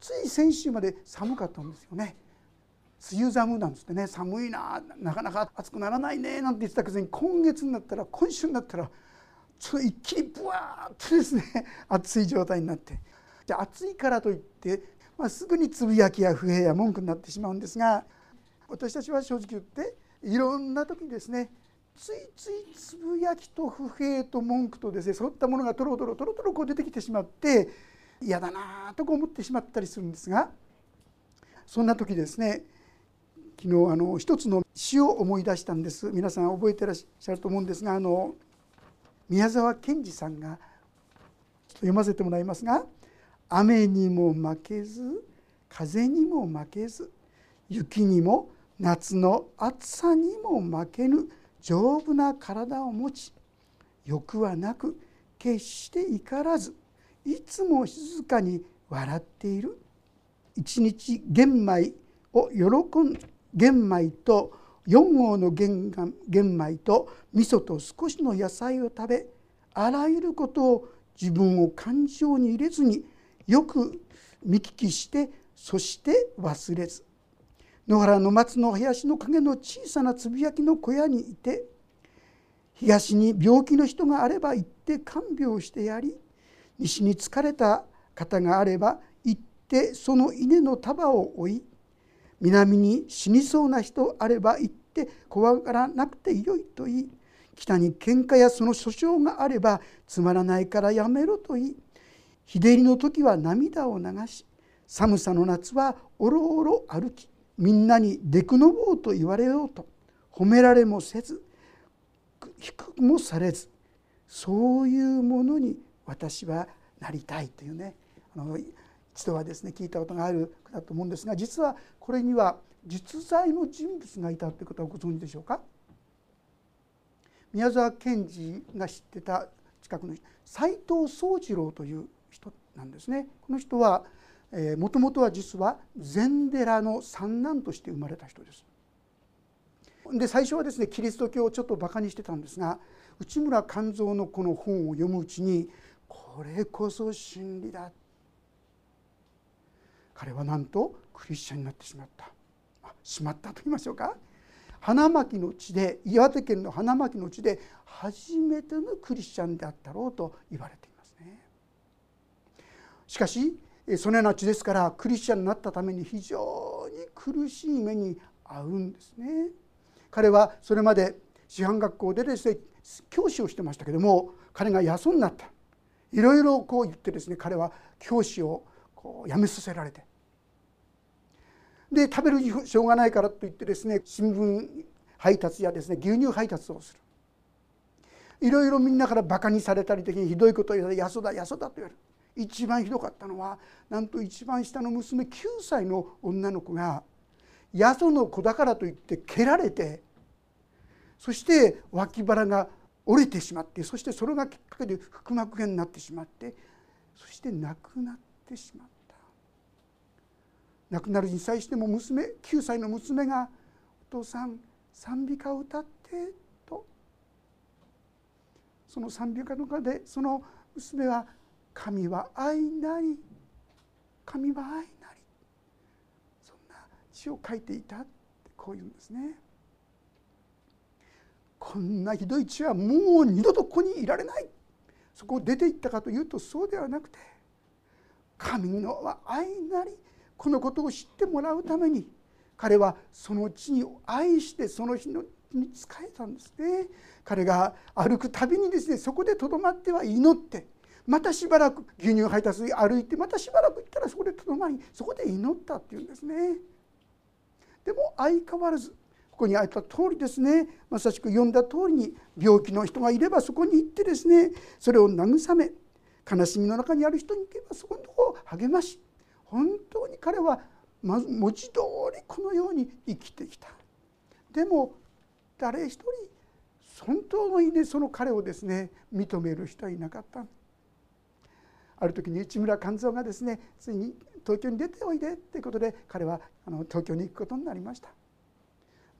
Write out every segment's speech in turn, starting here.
つい先週まで寒かったんですよね。梅雨寒なんつってね寒いななかなか暑くならないねなんて言ってたくせに今月になったら今週になったらちょっと一気にブワーッとですね 暑い状態になって。じゃあ暑いからといって、まあ、すぐにつぶやきや不平や文句になってしまうんですが私たちは正直言っていろんな時にですねついついつぶやきと不平と文句とですねそういったものがとろとろとろとろこう出てきてしまって嫌だなとか思ってしまったりするんですがそんな時ですね昨日あの一つの詩を思い出したんです。皆さん覚えてらっしゃると思うんですがあの宮沢賢治さんが読ませてもらいますが「雨にも負けず風にも負けず雪にも夏の暑さにも負けぬ丈夫な体を持ち欲はなく決して怒らずいつも静かに笑っている。一日玄米を喜ん玄米と4合の玄米と味噌と少しの野菜を食べあらゆることを自分を感情に入れずによく見聞きしてそして忘れず。野原の松の林の陰の小さなつぶやきの小屋にいて東に病気の人があれば行って看病してやり西に疲れた方があれば行ってその稲の束を追い南に死にそうな人あれば行って怖がらなくてよいと言い。北に喧嘩やその訴訟があればつまらないからやめろと言い。日照りの時は涙を流し寒さの夏はおろおろ歩きみんなにでくのぼうと言われようと褒められもせず低くもされずそういうものに私はなりたいというねあの一度はですね聞いたことがあるだと思うんですが実はこれには実在の人物がいたということはご存知でしょうか？宮沢賢治が知ってた近くの斎藤宗次郎という人なんですね。この人はもともとは実は禅寺の三男として生まれた人です。で最初はですねキリスト教をちょっとバカにしてたんですが内村勘三のこの本を読むうちにこれこそ真理だ彼はなんとクリスチャンになってしまったしまったと言いましょうか花巻の地で岩手県の花巻の地で初めてのクリスチャンであったろうと言われていますね。しかしそのような地ですからクリスチャンになったために非常に苦しい目に遭うんですね。彼はそれまで師範学校でですね教師をしてましたけども彼が野村になったいろいろこう言ってですね彼は教師をこう辞めさせられて。で食べるにしょうがないからといってですね新聞配達やですね牛乳配達をする。いろいろみんなからバカにされたり的にひどいことを言われて「やそだやそだ」と言われる。一番ひどかったのはなんと一番下の娘9歳の女の子がやその子だからといって蹴られてそして脇腹が折れてしまってそしてそれがきっかけで腹膜炎になってしまってそして亡くなってしまった。亡くなるに際しても娘9歳の娘が「お父さん賛美歌を歌って」と。その賛美歌の中でその娘は「神は愛なり神は愛なり」そんな詩を書いていたってこう言うんですね。こんなひどい地はもう二度とここにいられない。そこを出ていったかというとそうではなくて神の愛なりこのことを知ってもらうために彼はその地に愛してその日のに仕えたんですね。彼が歩くたびにですねそこでとどまっては祈ってまたしばらく牛乳配達に歩いてまたしばらく行ったらそこでとどまりそこで祈ったっていうんですね。でも相変わらずここにあった通りですね。まさしく読んだ通りに病気の人がいればそこに行ってですねそれを慰め悲しみの中にある人に行けばそこのとこを励まし本当に彼は文字通りこのように生きてきた。でも誰一人本当の意味でその彼をですね認める人はいなかった。ある時に内村勘三がですねついに東京に出ておいでっていうことで彼はあの東京に行くことになりました。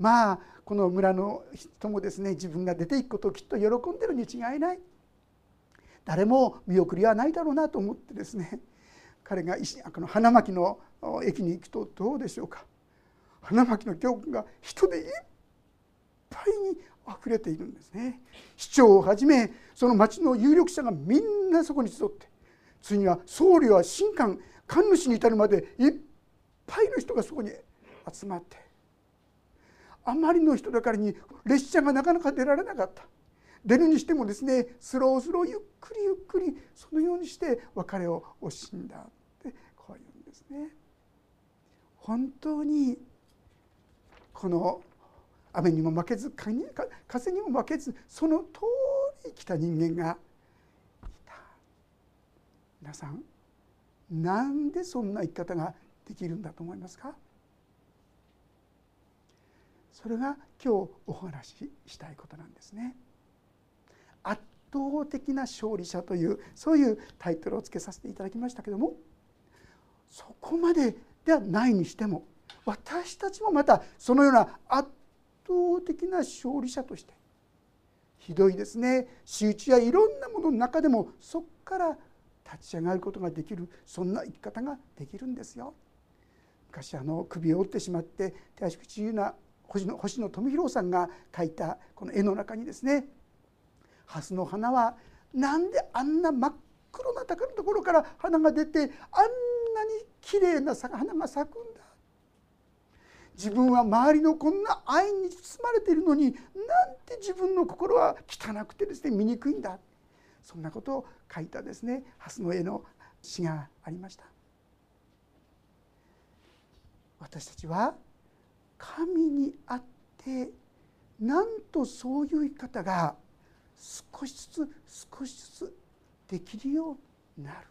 まあこの村の人もですね自分が出ていくことをきっと喜んでるに違いない。誰も見送りはないだろうなと思ってですね彼がこの花巻の駅に行くとどうでしょうか。花巻の教区が人でいっぱいにあふれているんですね。市長をはじめその町の有力者がみんなそこに集ってついには僧侶や神官神主に至るまでいっぱいの人がそこに集まってあまりの人だからに列車がなかなか出られなかった。出るにしてもですねスロースローゆっくりゆっくりそのようにして別れを惜しんだってこういうんですね。本当にこの雨にも負けず風にも負けずその通り来た人間がいた。皆さんなんでそんな生き方ができるんだと思いますか？それが今日お話ししたいことなんですね。圧倒的な勝利者というそういうタイトルをつけさせていただきましたけどもそこまでではないにしても私たちもまたそのような圧倒的な勝利者としてひどいですね仕打ちやいろんなものの中でもそこから立ち上がることができるそんな生き方ができるんですよ。昔あの首を折ってしまって手足口自由な星野星野富弘さんが描いたこの絵の中にですね蓮の花はなんであんな真っ黒な高のところから花が出てあんなに綺麗な花が咲くんだ。自分は周りのこんな愛に包まれているのになんて自分の心は汚くてですね醜いんだ。そんなことを書いたですね蓮の絵の詩がありました。私たちは神にあってなんとそういう生き方が少しずつ少しずつできるようになる。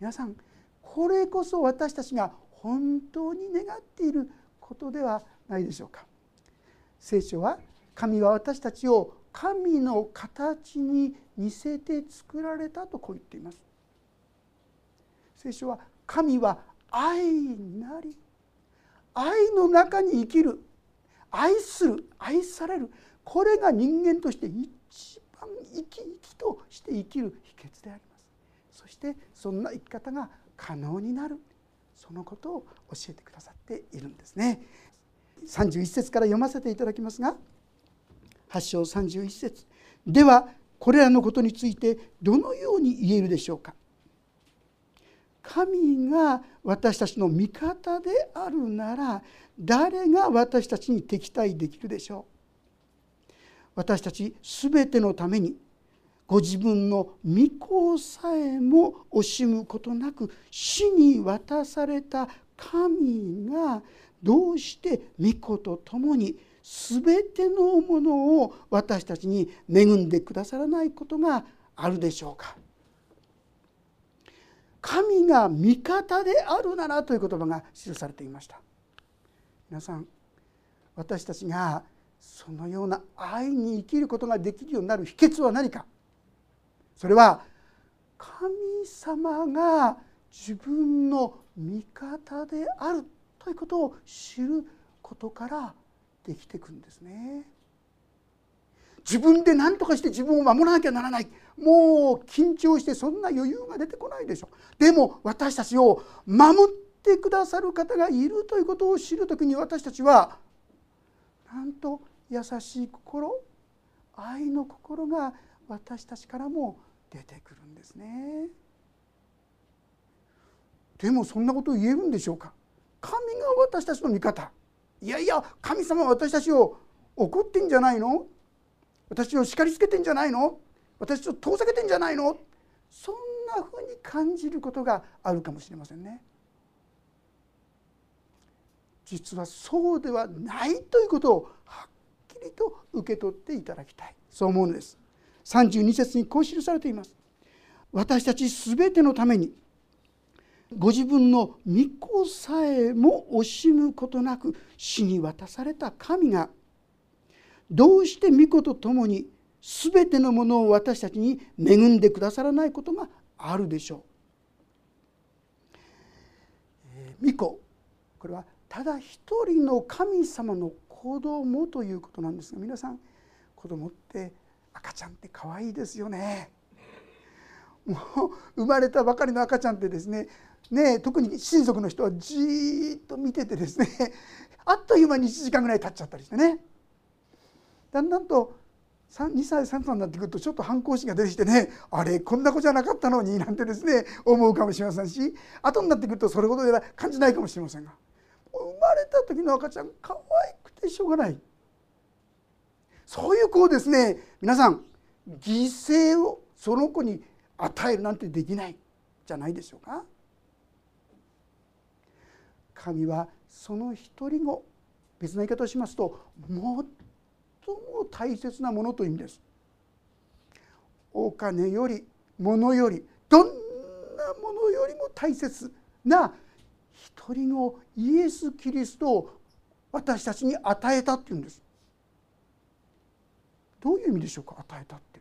皆さんこれこそ私たちが本当に願っていることではないでしょうか。聖書は神は私たちを神の形に似せて作られたとこう言っています。聖書は神は愛なり愛の中に生きる愛する愛されるこれが人間として一番生き生きとして生きる秘訣であります。そしてそんな生き方が可能になる。そのことを教えてくださっているんですね。31節から読ませていただきますが8章31節。ではこれらのことについてどのように言えるでしょうか。神が私たちの味方であるなら誰が私たちに敵対できるでしょう？私たち全てのためにご自分の御子さえも惜しむことなく死に渡された神がどうして御子と共に全てのものを私たちに恵んでくださらないことがあるでしょうか？神が味方であるならという言葉が記されていました皆さん私たちがそのような愛に生きることができるようになる秘訣は何か？それは神様が自分の味方であるということを知ることからできていくんですね。自分で何とかして自分を守らなきゃならない。もう緊張してそんな余裕が出てこないでしょ。でも私たちを守ってくださる方がいるということを知る時に私たちはなんと優しい心愛の心が私たちからも出てくるんですね。でもそんなことを言えるんでしょうか？神が私たちの味方。いやいや神様は私たちを怒ってんじゃないの？私を叱りつけてんじゃないの？私を遠ざけてんじゃないの？そんなふうに感じることがあるかもしれませんね。実はそうではないということをはっきりと受け取っていただきたいそう思うのです。32節にこう記されています。私たち全てのためにご自分の御子さえも惜しむことなく死に渡された神がどうして御子と共に全てのものを私たちに恵んでくださらないことがあるでしょう。御子これはただ一人の神様の子供ということなんですが皆さん子供って赤ちゃんって可愛いですよね。もう生まれたばかりの赤ちゃんってですねね特に親族の人はじーっと見ててですねあっという間に1時間ぐらい経っちゃったりしてねだんだんと2歳3歳になってくるとちょっと反抗心が出てきてねあれこんな子じゃなかったのになんてですね思うかもしれませんし後になってくるとそれほどでは感じないかもしれませんが生まれた時の赤ちゃん可愛くてしょうがないそういう子をですね皆さん犠牲をその子に与えるなんてできないじゃないでしょうか。神はその一人を別な言い方をしますと最も大切なものという意味です。お金より物よりどんなものよりも大切な一人のイエス・キリストを私たちに与えたっていうんです。どういう意味でしょうか与えたって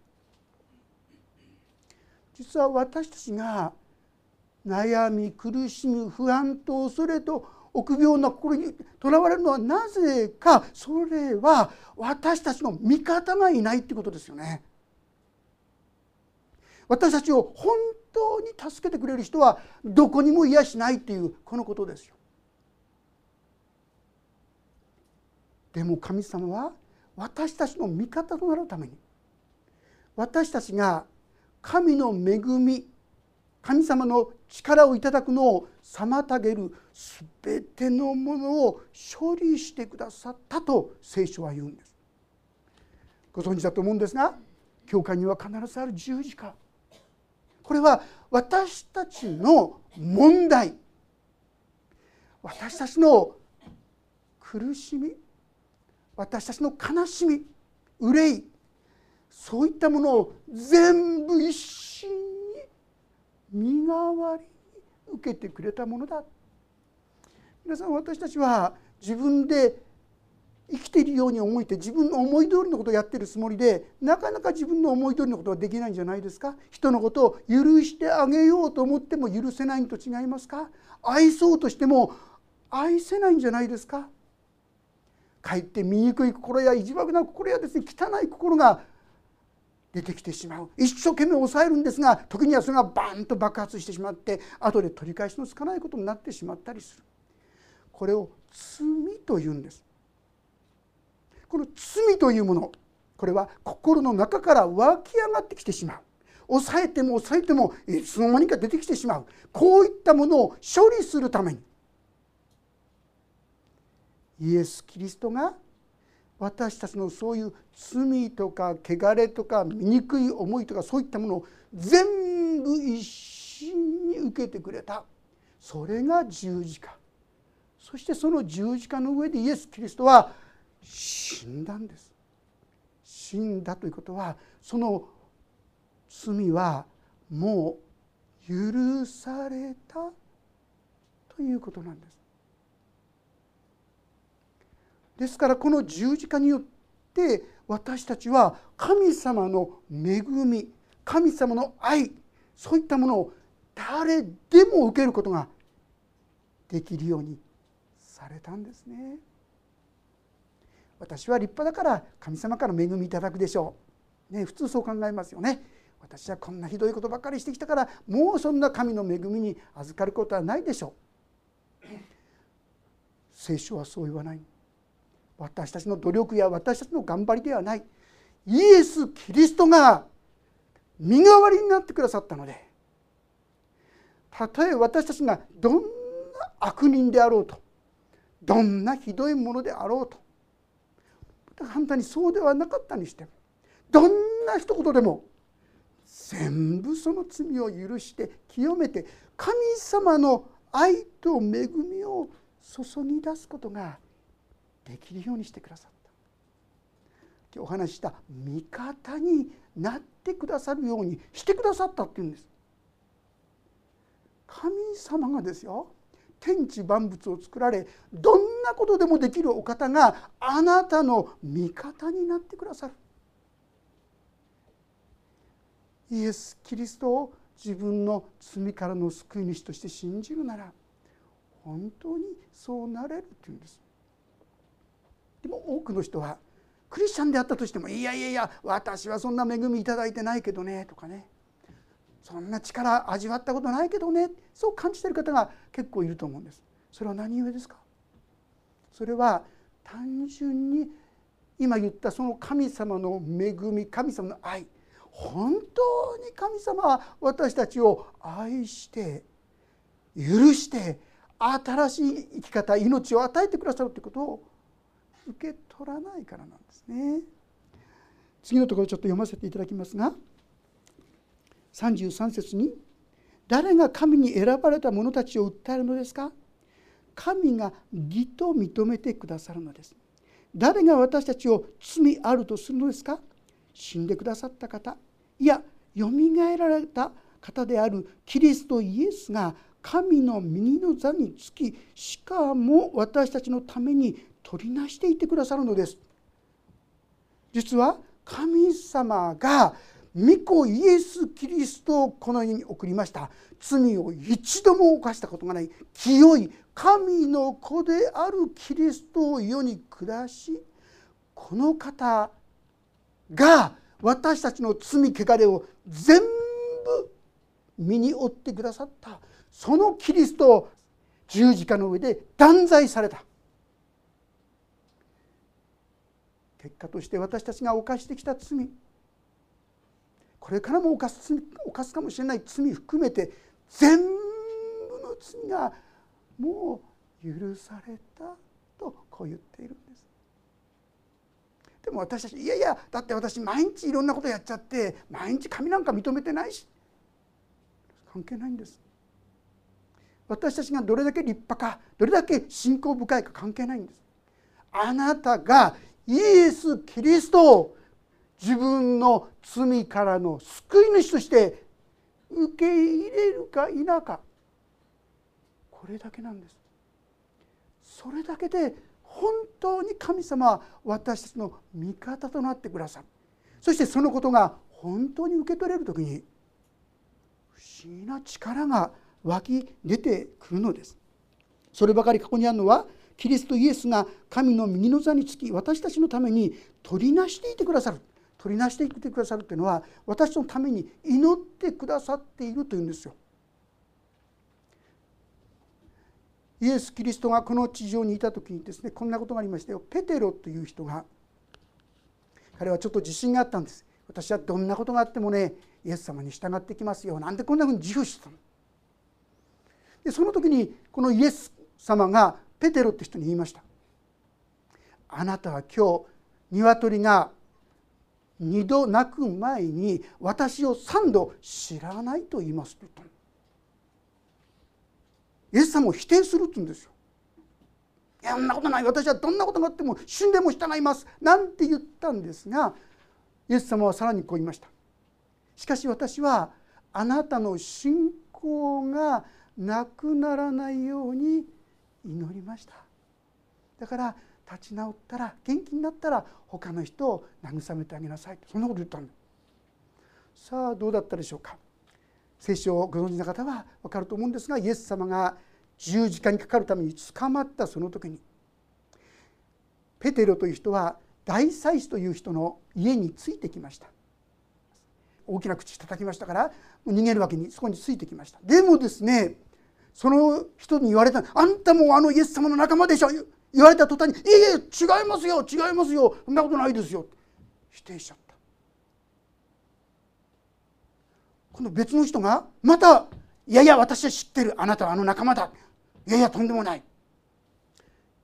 実は私たちが悩み苦しみ不安と恐れと臆病な心にとらわれるのはなぜかそれは私たちの味方がいないってことですよね。私たちを本当に助けてくれる人はどこにもいやしないっていうこのことですよ。でも神様は私たちの味方となるために私たちが神の恵み神様の力をいただくのを妨げる全てのものを処理してくださったと聖書は言うんです。ご存知だと思うんですが教会には必ずある十字架。これは私たちの問題。私たちの苦しみ。私たちの悲しみ。憂い。そういったものを全部一心に身代わり受けてくれたものだ。皆さん私たちは自分で生きているように思えて自分の思い通りのことをやってるつもりでなかなか自分の思い通りのことはできないんじゃないですか？人のことを許してあげようと思っても許せないと違いますか？愛そうとしても愛せないんじゃないですか？かえって醜い心や意地悪な心やですね汚い心が出てきてしまう。一生懸命抑えるんですが時にはそれがバーンと爆発してしまって後で取り返しのつかないことになってしまったりする。これを罪というんです。この罪というものこれは心の中から湧き上がってきてしまう。抑えても抑えてもいつの間にか出てきてしまう。こういったものを処理するためにイエス・キリストが私たちのそういう罪とか汚れとか醜い思いとかそういったものを全部一心に受けてくれた。それが十字架。そしてその十字架の上でイエス・キリストは死んだんです。死んだということはその罪はもう許されたということなんです。ですからこの十字架によって私たちは神様の恵み神様の愛そういったものを誰でも受けることができるようにされたんですね。私は立派だから神様から恵みいただくでしょう。ね、普通そう考えますよね。私はこんなひどいことばかりしてきたからもうそんな神の恵みに預かることはないでしょう。聖書はそう言わない。私たちの努力や私たちの頑張りではない。イエス・キリストが身代わりになってくださったので。たとえ私たちがどんな悪人であろうとどんなひどいものであろうと簡単にそうではなかったにしてもどんな一言でも全部その罪を許して清めて神様の愛と恵みを注ぎ出すことができるようにしてくださった。今日お話しした味方になってくださるようにしてくださったっていうんです。神様がですよ天地万物を作られどんなことでもできるお方があなたの味方になってくださる。イエス・キリストを自分の罪からの救い主として信じるなら本当にそうなれるっていうんです。でも多くの人はクリスチャンであったとしても「いやいやいや私はそんな恵み頂いてないけどね」とかね。そんな力味わったことないけどねそう感じてる方が結構いると思うんです。それは何故ですか？それは単純に今言ったその神様の恵み神様の愛。本当に神様は私たちを愛して許して新しい生き方命を与えてくださるということを受け取らないからなんですね。次のところちょっと読ませていただきますが33節に「誰が神に選ばれた者たちを訴えるのですか？神が義と認めてくださるのです」誰が私たちを罪あるとするのですか？死んでくださった方。いやよみがえられた方であるキリストイエスが神の右の座につきしかも私たちのために取りなしていてくださるのです。実は神様が御子イエス・キリストをこの世に送りました。罪を一度も犯したことがない清い神の子であるキリストを世に下しこの方が私たちの罪汚れを全部身に負ってくださった。そのキリストを十字架の上で断罪された。結果として私たちが犯してきた罪。これからも犯す罪犯すかもしれない罪含めて全部の罪がもう許されたとこう言っているんです。でも私たちいやいやだって私毎日いろんなことやっちゃって毎日神なんか認めてないし関係ないんです。私たちがどれだけ立派かどれだけ信仰深いか関係ないんです。あなたがイエス・キリストを自分の罪からの救い主として受け入れるか否かこれだけなんです。それだけで本当に神様は私たちの味方となってくださる。そしてそのことが本当に受け取れる時に不思議な力が湧き出てくるのです。そればかりここにあるのはキリストイエスが神の右の座につき私たちのために取りなしていてくださる。取りなしていてくださるというのは私のために祈ってくださっているというんですよ。イエス・キリストがこの地上にいた時にですねこんなことがありましたよ。ペテロという人が彼はちょっと自信があったんです。私はどんなことがあってもねイエス様に従ってきますよ。なんでこんなふうに自負してたの？でその時にこのイエス様がペテロって人に言いました。あなたは今日鶏が二度鳴く前に私を三度知らないと言いますと言ったの。イエス様を否定するって言うんですよ。いやそんなことない。私はどんなことがあっても死んでも従います。なんて言ったんですがイエス様はさらにこう言いました。しかし私はあなたの信仰がなくならないように祈りました。だから立ち直ったら元気になったら他の人を慰めてあげなさい。そんなこと言ったんださあどうだったでしょうか。聖書をご存知の方は分かると思うんですがイエス様が十字架にかかるために捕まったその時に。ペテロという人は大祭司という人の家についてきました。大きな口叩きましたから逃げるわけにそこについてきました。でもですねその人に言われた「あんたもあのイエス様の仲間でしょ」言われた途端に「いえいえ違いますよ違いますよ。そんなことないですよ」否定しちゃった。今度別の人がまた「いやいや私は知ってる。あなたはあの仲間だ」「いやいやとんでもない」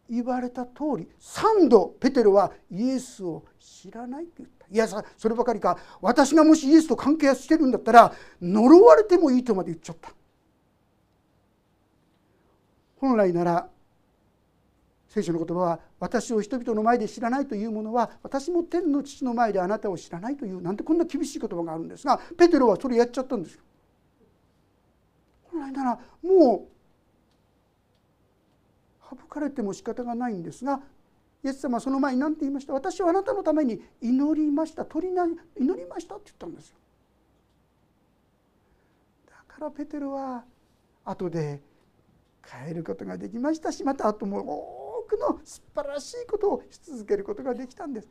言われた通り3度ペテロはイエスを知らないって言った。いやさそればかりか。私がもしイエスと関係してるんだったら呪われてもいいとまで言っちゃった。本来なら聖書の言葉は私を人々の前で知らないというものは私も天の父の前であなたを知らないというなんてこんな厳しい言葉があるんですがペテロはそれやっちゃったんですよ。本来ならもう省かれても仕方がないんですがイエス様はその前に何て言いました？私はあなたのために祈りました取りな祈りましたって言ったんですよ。だからペテロは後で変えることができましたしまた後も多くの素晴らしいことをし続けることができたんです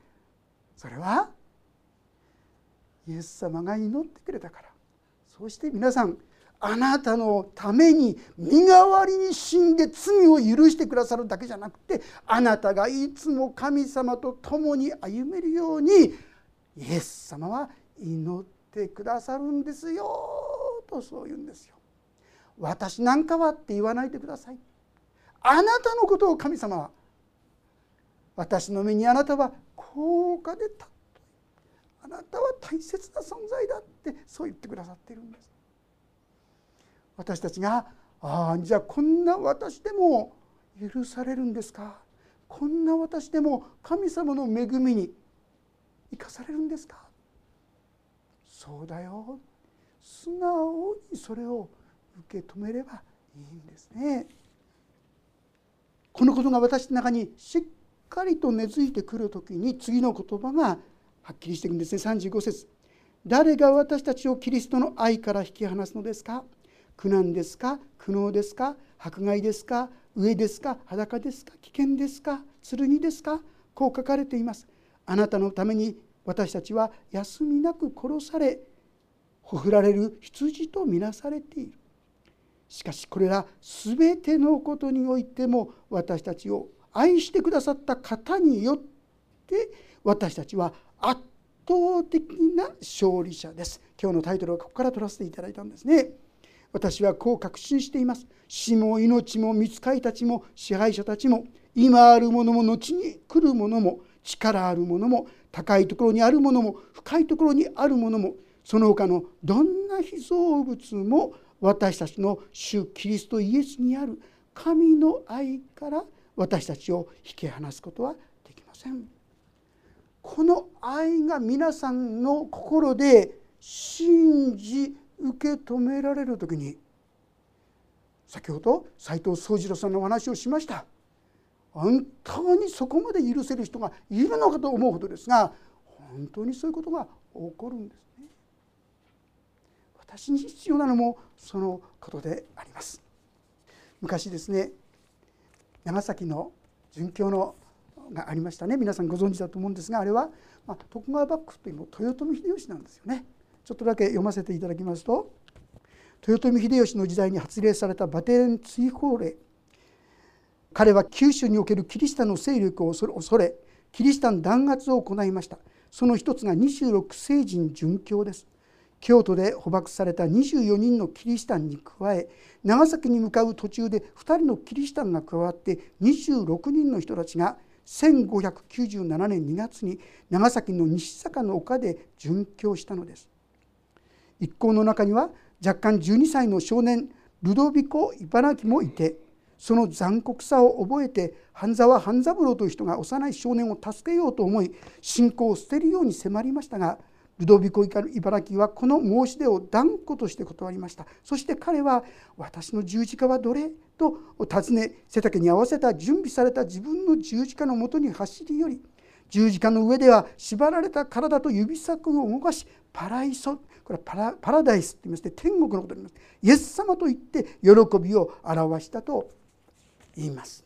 それはイエス様が祈ってくれたからそして皆さんあなたのために身代わりに死んで罪を許してくださるだけじゃなくてあなたがいつも神様と共に歩めるようにイエス様は祈ってくださるんですよとそう言うんですよ。私なんかはって言わないでください。あなたのことを神様は私の目にあなたは高価で尊いあなたは大切な存在だってそう言ってくださっているんです。私たちがああじゃあこんな私でも許されるんですか？こんな私でも神様の恵みに生かされるんですか？そうだよ素直にそれを受け止めればいいんですね。このことが私の中にしっかりと根付いてくる時に次の言葉がはっきりしていくんですね。35節。誰が私たちをキリストの愛から引き離すのですか？苦難ですか？苦悩ですか？迫害ですか？飢えですか？裸ですか？危険ですか？剣ですか？こう書かれています。あなたのために私たちは休みなく殺されほふられる羊とみなされている。しかしこれら全てのことにおいても私たちを愛してくださった方によって私たちは圧倒的な勝利者です。今日のタイトルはここから取らせていただいたんですね。私はこう確信しています。死も命も見つかりたちも支配者たちも今あるものも後に来るものも力あるものも高いところにあるものも深いところにあるものもその他のどんな被造物も私たちの主キリストイエスにある神の愛から私たちを引き離すことはできません。この愛が皆さんの心で信じ受け止められる時に先ほど斎藤宗次郎さんのお話をしました本当にそこまで許せる人がいるのかと思うほどですが本当にそういうことが起こるんです。私に必要なのもそのことであります。昔ですね長崎の殉教のがありましたね皆さんご存知だと思うんですがあれは、まあ、徳川幕府というの豊臣秀吉なんですよね。ちょっとだけ読ませていただきますと豊臣秀吉の時代に発令されたバテン追放令彼は九州におけるキリシタンの勢力を恐れキリシタン弾圧を行いましたその一つが26聖人殉教です京都で捕獲された24人のキリシタンに加え長崎に向かう途中で2人のキリシタンが加わって26人の人たちが1597年2月に長崎の西坂の丘で殉教したのです。一行の中には若干12歳の少年ルドビコ・茨城もいてその残酷さを覚えて半沢半三郎という人が幼い少年を助けようと思い信仰を捨てるように迫りましたがルドビコ・イカル茨城はこの申し出を断固として断りましたそして彼は「私の十字架はどれ?」と尋ね背丈に合わせた準備された自分の十字架のもとに走り寄り十字架の上では縛られた体と指先を動かしパライソこれはパラダイスと言いまして天国のことにますイエス様と言って喜びを表したと言います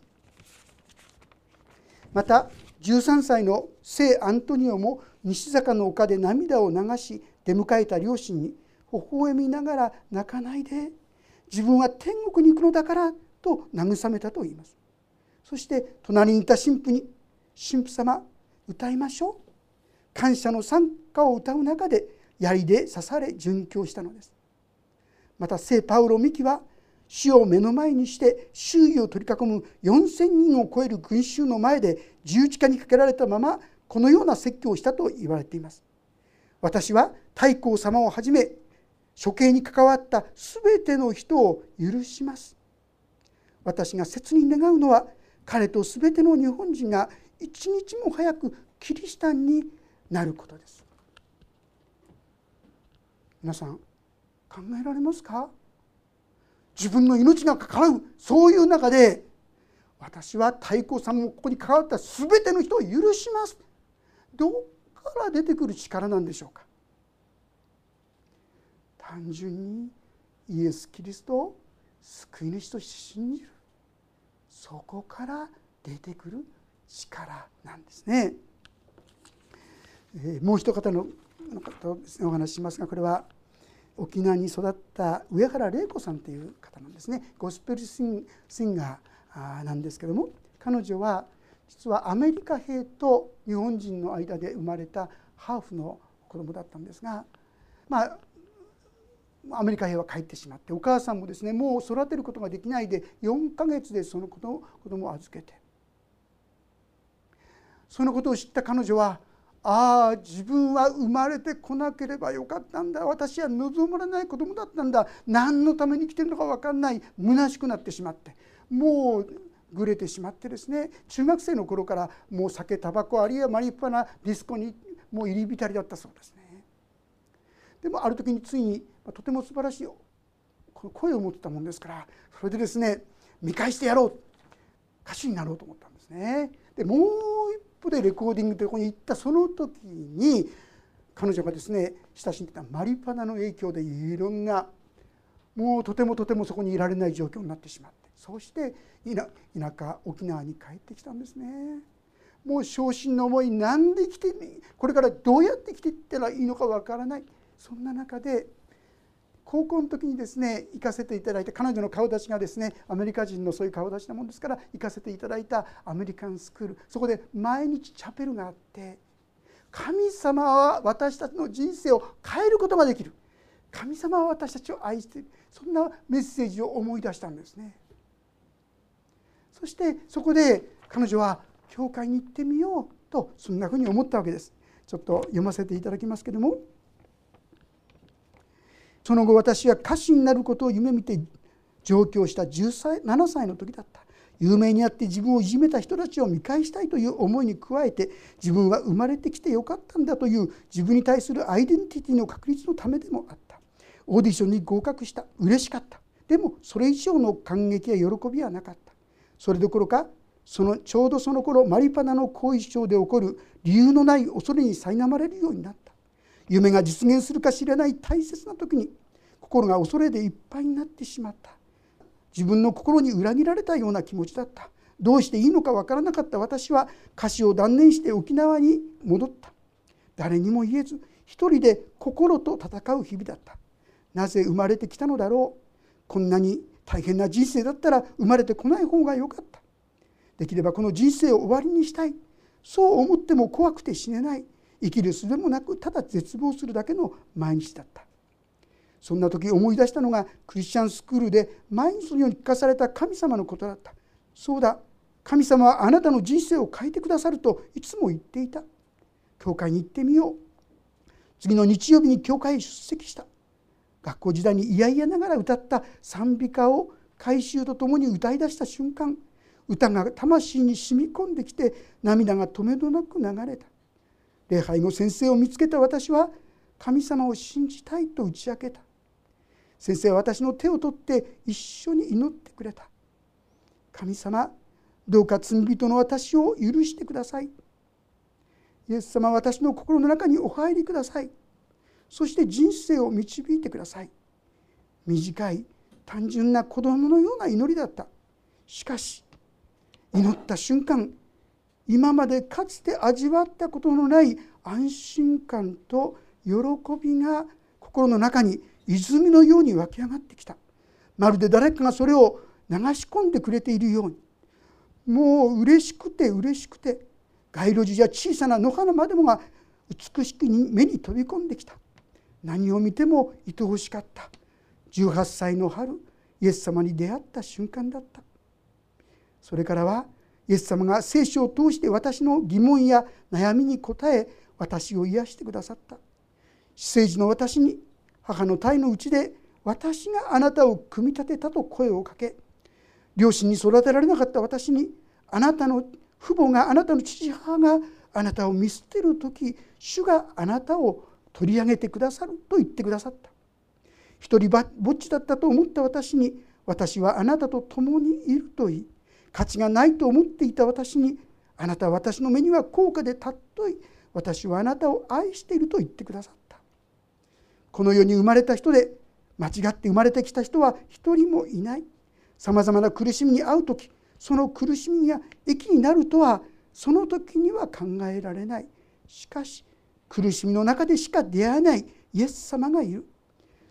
また13歳の聖アントニオも西坂の丘で涙を流し出迎えた両親に微笑みながら泣かないで自分は天国に行くのだからと慰めたと言います。そして隣にいた神父に「神父様歌いましょう」感謝の賛歌を歌う中で槍で刺され殉教したのです。また聖パウロ・ミキは死を目の前にして周囲を取り囲む4,000人を超える群衆の前で十字架にかけられたままこのような説教をしたと言われています。私は太閤様をはじめ処刑に関わった全ての人を許します。私が切に願うのは彼と全ての日本人が一日も早くキリシタンになることです。皆さん考えられますか？自分の命が関わるそういう中で私は太閤さんもここに関わった全ての人を許します。どこから出てくる力なんでしょうか。単純にイエス・キリストを救い主として信じる。そこから出てくる力なんですね。えもう一方の方ですねお話ししますがこれは沖縄に育った上原玲子さんという方なんですね。ゴスペルシンガーなんですけども彼女は実はアメリカ兵と日本人の間で生まれたハーフの子供だったんですがまあアメリカ兵は帰ってしまってお母さんもですねもう育てることができないで4ヶ月でその子供を預けて。そのことを知った彼女はああ自分は生まれてこなければよかったんだ。私は望まれない子供だったんだ。何のために生きてるのか分かんない。虚しくなってしまって。もうぐれてしまってですね。中学生の頃からもう酒タバコあるいはマリファナディスコにもう入り浸りだったそうですね。でもある時についにとても素晴らしい声を持ってたもんですからそれでですね見返してやろう。歌手になろうと思ったんですね。でもう一歩でレコーディングというとこに行ったその時に彼女がですね親しんでたマリパナの影響でいろんなもうとてもとてもそこにいられない状況になってしまってそして田舎沖縄に帰ってきたんですね。もう昇進の思い何で生きてこれからどうやって生きていったらいいのかわからないそんな中で高校の時にですね行かせていただいて彼女の顔立ちがですねアメリカ人のそういう顔立ちなもんですから行かせていただいたアメリカンスクール。そこで毎日チャペルがあって神様は私たちの人生を変えることができる。神様は私たちを愛している。そんなメッセージを思い出したんですね。そしてそこで彼女は教会に行ってみようとそんなふうに思ったわけです。ちょっと読ませていただきますけども。その後私は歌手になることを夢見て上京した17歳の時だった。有名になって自分をいじめた人たちを見返したいという思いに加えて自分は生まれてきてよかったんだという自分に対するアイデンティティの確立のためでもあった。オーディションに合格した。嬉しかった。でもそれ以上の感激や喜びはなかった。それどころかそのちょうどその頃マリパナの後遺症で起こる理由のない恐れに苛まれるようになった。夢が実現するか知れない大切な時に心が恐れでいっぱいになってしまった。自分の心に裏切られたような気持ちだった。どうしていいのかわからなかった。私は歌詞を断念して沖縄に戻った。誰にも言えず一人で心と戦う日々だった。なぜ生まれてきたのだろう。こんなに大変な人生だったら生まれてこない方がよかった。できればこの人生を終わりにしたい。そう思っても怖くて死ねない。生きる術もなくただ絶望するだけの毎日だった。そんな時思い出したのがクリスチャンスクールで毎日のように聞かされた神様のことだった。そうだ神様はあなたの人生を変えてくださるといつも言っていた。教会に行ってみよう。次の日曜日に教会へ出席した。学校時代に嫌々ながら歌った賛美歌を改宗とともに歌い出した瞬間歌が魂に染み込んできて涙が止めどなく流れた。礼拝後先生を見つけた私は神様を信じたいと打ち明けた。先生は私の手を取って一緒に祈ってくれた。神様どうか罪人の私を許してください。イエス様は私の心の中にお入りください。そして人生を導いてください。短い単純な子供のような祈りだった。しかし祈った瞬間今までかつて味わったことのない安心感と喜びが心の中に泉のように湧き上がってきた。まるで誰かがそれを流し込んでくれているように。もう嬉しくて嬉しくて街路樹や小さな野花までもが美しく目に飛び込んできた。何を見ても愛おしかった。18歳の春イエス様に出会った瞬間だった。それからはイエス様が聖書を通して私の疑問や悩みに答え私を癒してくださった。私生児の私に母の体のうちで私があなたを組み立てたと声をかけ両親に育てられなかった私にあなたの父母があなたの父母があなたを見捨てる時主があなたを取り上げてくださると言ってくださった。一人ぼっちだったと思った私に私はあなたと共にいると言い価値がないと思っていた私にあなたは私の目には高価で尊い私はあなたを愛していると言ってくださった。この世に生まれた人で間違って生まれてきた人は一人もいない。さまざまな苦しみに遭う時その苦しみが益になるとはその時には考えられない。しかし苦しみの中でしか出会えないイエス様がいる。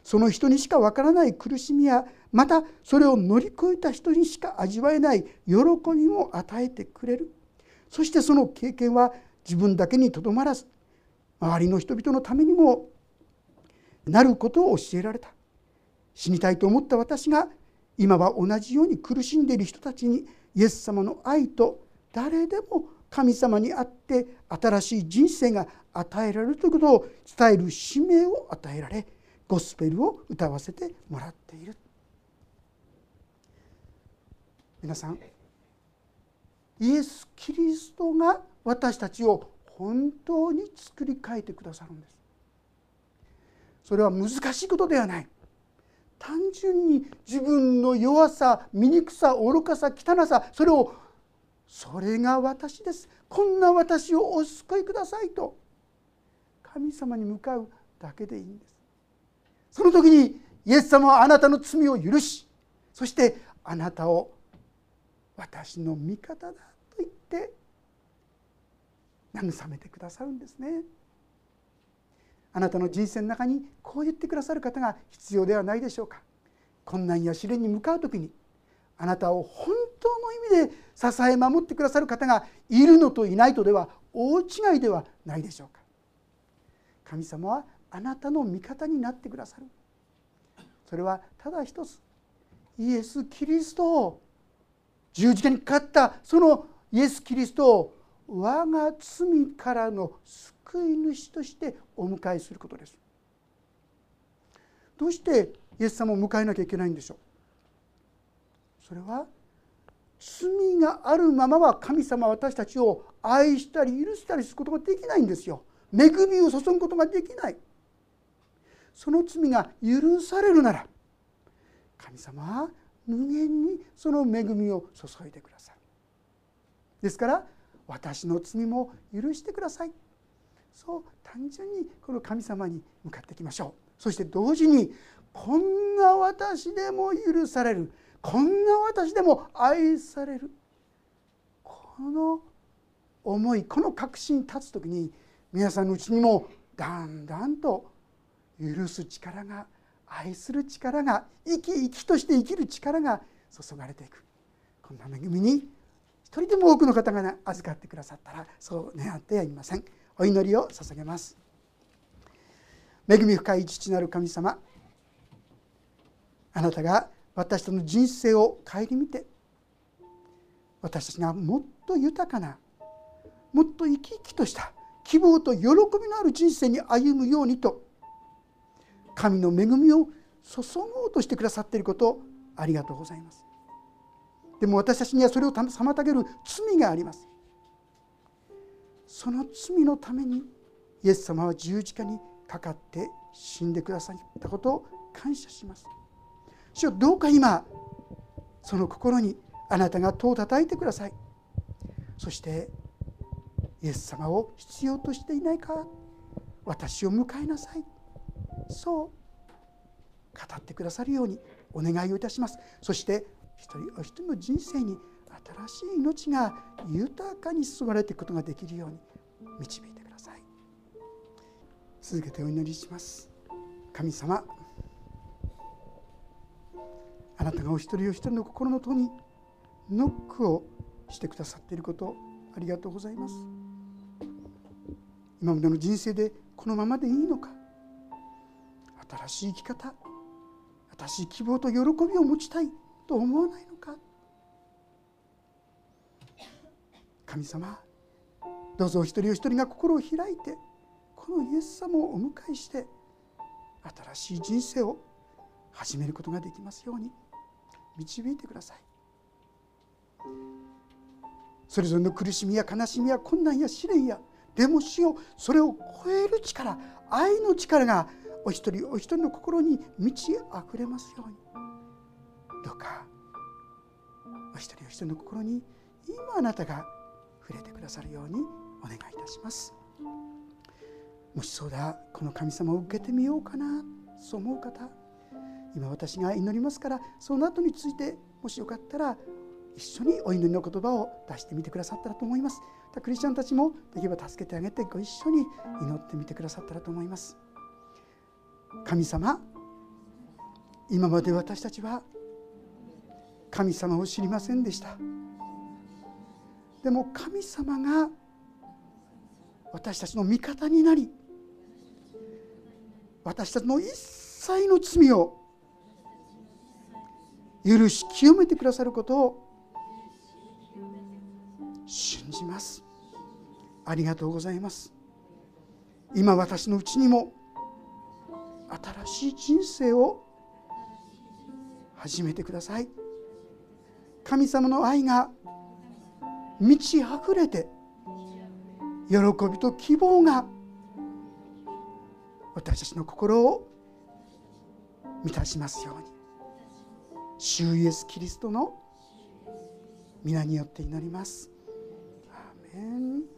その人にしかわからない苦しみやまたそれを乗り越えた人にしか味わえない喜びも与えてくれる。そしてその経験は自分だけにとどまらず周りの人々のためにもなることを教えられた死にたいと思った私が今は同じように苦しんでいる人たちにイエス様の愛と誰でも神様にあって新しい人生が与えられるということを伝える使命を与えられゴスペルを歌わせてもらっている。皆さんイエス・キリストが私たちを本当に作り変えてくださるんです。それは難しいことではない。単純に自分の弱さ醜さ愚かさ汚さそれをそれが私です。こんな私をお救いくださいと。神様に向かうだけでいいんです。その時にイエス様はあなたの罪を許しそしてあなたを私の味方だと言って慰めてくださるんですね。あなたの人生の中にこう言ってくださる方が必要ではないでしょうか。困難や試練に向かう時にあなたを本当の意味で支え守ってくださる方がいるのといないとでは大違いではないでしょうか。神様はあなたの味方になってくださる。それはただ一つイエス・キリストを十字架にかかったそのイエス・キリストを我が罪からの救い主としてお迎えすることです。どうしてイエス様を迎えなきゃいけないんでしょう？それは罪があるままは神様は私たちを愛したり許したりすることができないんですよ。恵みを注ぐことができない。その罪が許されるなら神様は無限にその恵みを注いでくださるですから私の罪も許してください。そう単純にこの神様に向かっていきましょう。そして同時にこんな私でも許される。こんな私でも愛される。この思いこの確信に立つ時に皆さんのうちにもだんだんと許す力が愛する力が生き生きとして生きる力が注がれていく。こんな恵みに一人でも多くの方が預かってくださったらそう願ってやりません。お祈りを捧げます。恵み深い父なる神様あなたが私たちの人生を顧みて私たちがもっと豊かなもっと生き生きとした希望と喜びのある人生に歩むようにと神の恵みを注ごうとしてくださっていることありがとうございます。でも私たちにはそれを妨げる罪があります。その罪のためにイエス様は十字架にかかって死んでくださったことを感謝します。主よどうか今その心にあなたが戸を叩いてください。そしてイエス様を必要としていないか私を迎えなさい。そう語ってくださるようにお願いをいたします。そして一人お一人の人生に新しい命が豊かに注がれていくことができるように導いてください。続けてお祈りします。神様あなたがお一人お一人の心の戸にノックをしてくださっていることありがとうございます。今までの人生でこのままでいいのか新しい生き方新しい希望と喜びを持ちたいと思わないのか。神様どうぞお一人お一人が心を開いてこのイエス様をお迎えして新しい人生を始めることができますように導いてください。それぞれの苦しみや悲しみや困難や試練やでもしよそれを超える力愛の力がお一人お一人の心に満ち溢れますように。どうかお一人お一人の心に今あなたが触れてくださるようにお願いいたします。もしそうだこの神様を受けてみようかなそう思う方今私が祈りますからその後についてもしよかったら一緒にお祈りの言葉を出してみてくださったらと思います。クリスチャンたちもできれば助けてあげてご一緒に祈ってみてくださったらと思います。神様今まで私たちは神様を知りませんでした。でも神様が私たちの味方になり私たちの一切の罪を許し清めてくださることを信じます。ありがとうございます。今私のうちにも新しい人生を始めてください。神様の愛が満ち溢れて喜びと希望が私たちの心を満たしますように。主イエス・キリストの皆によって祈ります。アメン。